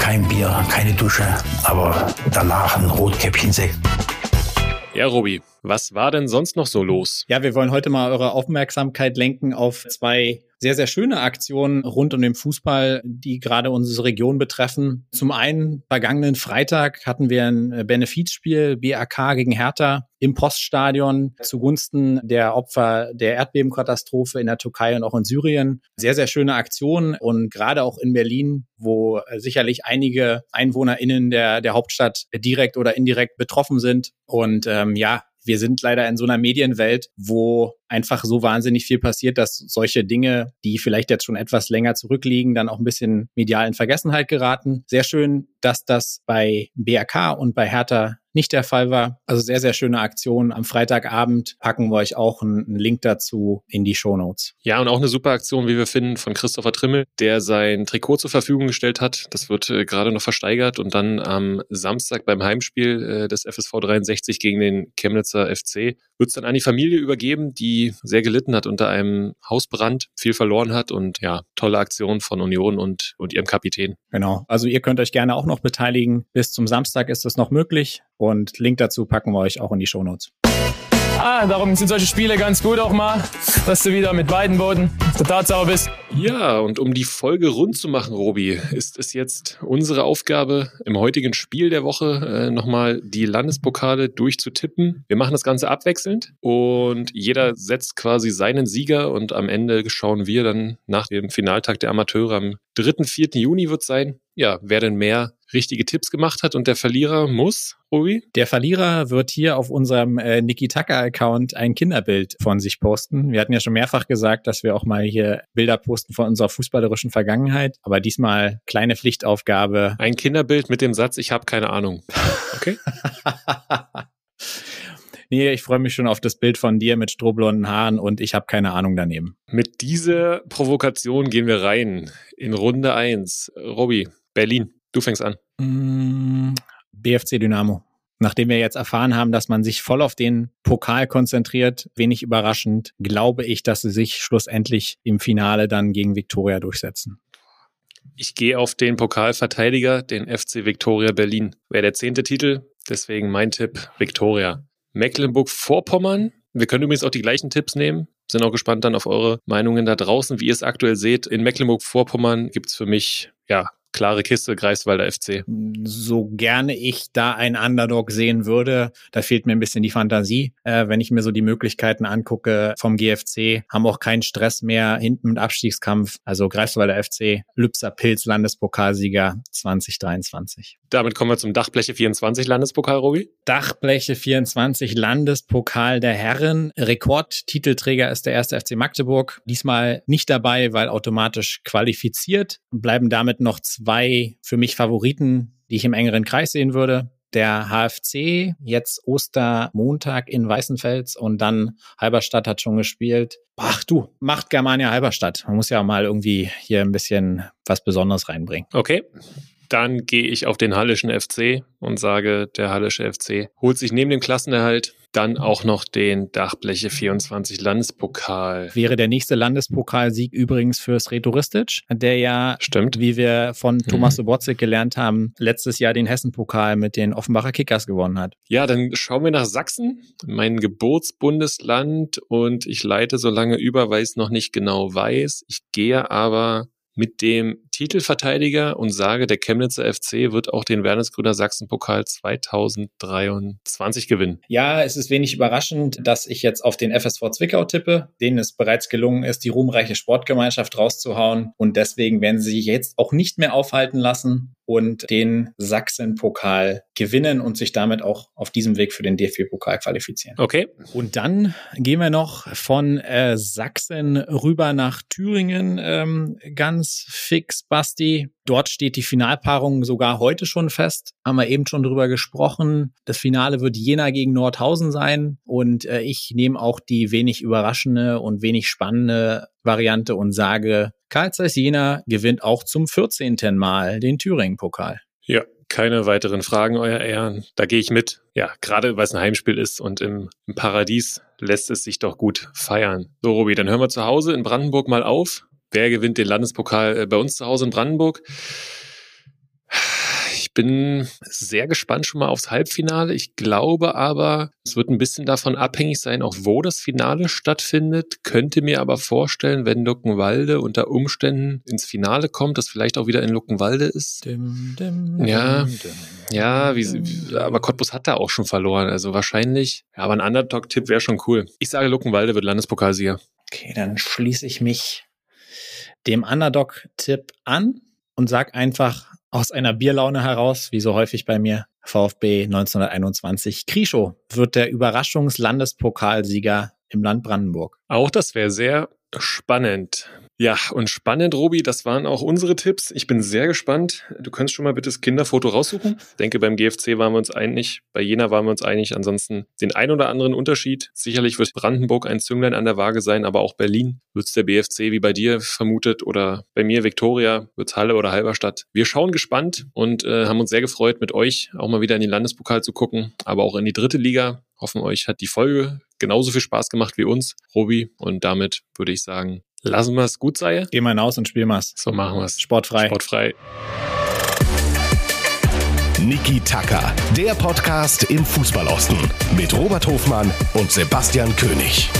kein Bier, keine Dusche, aber danach ein Rotkäppchensekt. Ja, Robi, was war denn sonst noch so los? Ja, wir wollen heute mal eure Aufmerksamkeit lenken auf zwei sehr, sehr schöne Aktionen rund um den Fußball, die gerade unsere Region betreffen. Zum einen, vergangenen Freitag hatten wir ein äh, Benefizspiel BAK gegen Hertha im Poststadion zugunsten der Opfer der Erdbebenkatastrophe in der Türkei und auch in Syrien. Sehr, sehr schöne Aktion und gerade auch in Berlin, wo äh, sicherlich einige EinwohnerInnen der, der Hauptstadt direkt oder indirekt betroffen sind. Und ähm, ja, wir sind leider in so einer Medienwelt, wo einfach so wahnsinnig viel passiert, dass solche Dinge, die vielleicht jetzt schon etwas länger zurückliegen, dann auch ein bisschen medial in Vergessenheit geraten. Sehr schön, dass das bei BRK und bei Hertha nicht der Fall war. Also sehr, sehr schöne Aktion. Am Freitagabend packen wir euch auch einen, Link dazu in die Show Notes. Ja, und auch eine super Aktion, wie wir finden, von Christopher Trimmel, der sein Trikot zur Verfügung gestellt hat. Das wird äh, gerade noch versteigert und dann am Samstag beim Heimspiel äh, des FSV 63 gegen den Chemnitzer FC wird es dann an die Familie übergeben, die sehr gelitten hat unter einem Hausbrand, viel verloren hat und ja, tolle Aktion von Union und, und ihrem Kapitän. Genau. Also ihr könnt euch gerne auch noch beteiligen. Bis zum Samstag ist es noch möglich und Link dazu packen wir euch auch in die Shownotes. Ah, darum sind solche Spiele ganz gut auch mal, dass du wieder mit beiden Boden der Tatsache bist. Ja, und um die Folge rund zu machen, Robi, ist es jetzt unsere Aufgabe, im heutigen Spiel der Woche äh, nochmal die Landespokale durchzutippen. Wir machen das Ganze abwechselnd und jeder setzt quasi seinen Sieger und am Ende schauen wir dann nach dem Finaltag der Amateure am 3. 4. Juni wird sein, ja, wer denn mehr richtige Tipps gemacht hat und der Verlierer muss, Ruby? Der Verlierer wird hier auf unserem äh, Niki Tucker-Account ein Kinderbild von sich posten. Wir hatten ja schon mehrfach gesagt, dass wir auch mal hier Bilder posten von unserer fußballerischen Vergangenheit, aber diesmal kleine Pflichtaufgabe. Ein Kinderbild mit dem Satz, ich habe keine Ahnung. Okay? [LAUGHS] nee, ich freue mich schon auf das Bild von dir mit strohblonden Haaren und ich habe keine Ahnung daneben. Mit dieser Provokation gehen wir rein in Runde eins. Robby, Berlin. Du fängst an. Mm, BFC Dynamo. Nachdem wir jetzt erfahren haben, dass man sich voll auf den Pokal konzentriert, wenig überraschend, glaube ich, dass sie sich schlussendlich im Finale dann gegen Viktoria durchsetzen. Ich gehe auf den Pokalverteidiger, den FC Viktoria Berlin. Wäre der zehnte Titel, deswegen mein Tipp Viktoria. Mecklenburg-Vorpommern. Wir können übrigens auch die gleichen Tipps nehmen. Sind auch gespannt dann auf eure Meinungen da draußen, wie ihr es aktuell seht. In Mecklenburg-Vorpommern gibt es für mich ja klare Kiste, Greifswalder FC. So gerne ich da einen Underdog sehen würde, da fehlt mir ein bisschen die Fantasie. Äh, wenn ich mir so die Möglichkeiten angucke vom GFC, haben auch keinen Stress mehr hinten mit Abstiegskampf. Also Greifswalder FC, Lübser Pilz, Landespokalsieger 2023. Damit kommen wir zum Dachbleche 24 Landespokal, Robi. Dachbleche 24 Landespokal der Herren. Rekordtitelträger ist der erste FC Magdeburg. Diesmal nicht dabei, weil automatisch qualifiziert. Bleiben damit noch zwei für mich Favoriten, die ich im engeren Kreis sehen würde. Der HFC, jetzt Ostermontag in Weißenfels und dann Halberstadt hat schon gespielt. Ach du, macht Germania Halberstadt. Man muss ja mal irgendwie hier ein bisschen was Besonderes reinbringen. Okay. Dann gehe ich auf den Hallischen FC und sage, der Hallische FC holt sich neben dem Klassenerhalt Dann auch noch den Dachbleche 24 Landespokal. Wäre der nächste Landespokalsieg übrigens fürs Retoristic, der ja, Stimmt. wie wir von Thomas Sobotzig gelernt haben, letztes Jahr den Hessen-Pokal mit den Offenbacher Kickers gewonnen hat. Ja, dann schauen wir nach Sachsen, mein Geburtsbundesland und ich leite so lange über, weil ich es noch nicht genau weiß. Ich gehe aber mit dem Titelverteidiger und sage, der Chemnitzer FC wird auch den Wernesgrüner Sachsenpokal 2023 gewinnen. Ja, es ist wenig überraschend, dass ich jetzt auf den FSV Zwickau tippe, denen es bereits gelungen ist, die ruhmreiche Sportgemeinschaft rauszuhauen. Und deswegen werden sie sich jetzt auch nicht mehr aufhalten lassen und den Sachsen-Pokal gewinnen und sich damit auch auf diesem Weg für den DFB-Pokal qualifizieren. Okay. Und dann gehen wir noch von äh, Sachsen rüber nach Thüringen ähm, ganz fix, Basti. Dort steht die Finalpaarung sogar heute schon fest. Haben wir eben schon drüber gesprochen. Das Finale wird Jena gegen Nordhausen sein. Und äh, ich nehme auch die wenig überraschende und wenig spannende Variante und sage, Karl Zeiss Jena gewinnt auch zum 14. Mal den Thüringen-Pokal. Ja, keine weiteren Fragen, Euer Ehren. Da gehe ich mit. Ja, gerade weil es ein Heimspiel ist und im, im Paradies lässt es sich doch gut feiern. So, Robi, dann hören wir zu Hause in Brandenburg mal auf. Wer gewinnt den Landespokal äh, bei uns zu Hause in Brandenburg? Ich bin sehr gespannt schon mal aufs Halbfinale. Ich glaube aber, es wird ein bisschen davon abhängig sein, auch wo das Finale stattfindet. Könnte mir aber vorstellen, wenn Luckenwalde unter Umständen ins Finale kommt, das vielleicht auch wieder in Luckenwalde ist. Dim, dim, Ja. dim, dim. Ja, wie, wie- aber Cottbus hat da auch schon verloren. Also wahrscheinlich. Aber ein Underdog-Tipp wäre schon cool. Ich sage, Luckenwalde wird Landespokalsieger. Okay, dann schließe ich mich dem Underdog-Tipp an und sag einfach aus einer Bierlaune heraus, wie so häufig bei mir, VfB 1921. Krischow wird der Überraschungslandespokalsieger im Land Brandenburg. Auch das wäre sehr spannend. Ja, und spannend, Robi, das waren auch unsere Tipps. Ich bin sehr gespannt. Du kannst schon mal bitte das Kinderfoto raussuchen. Ich denke, beim GFC waren wir uns einig, bei Jena waren wir uns einig. Ansonsten den ein oder anderen Unterschied. Sicherlich wird Brandenburg ein Zünglein an der Waage sein, aber auch Berlin wird es der BFC wie bei dir vermutet oder bei mir Viktoria wird es Halle oder Halberstadt. Wir schauen gespannt und äh, haben uns sehr gefreut, mit euch auch mal wieder in den Landespokal zu gucken, aber auch in die dritte Liga. Hoffen euch hat die Folge genauso viel Spaß gemacht wie uns, Robi. Und damit würde ich sagen, lassen wir es gut sein. Geh mal hinaus und spiel mal. So machen wir es. Sportfrei. Sportfrei. Niki Tacker, der Podcast im Fußballosten mit Robert Hofmann und Sebastian König.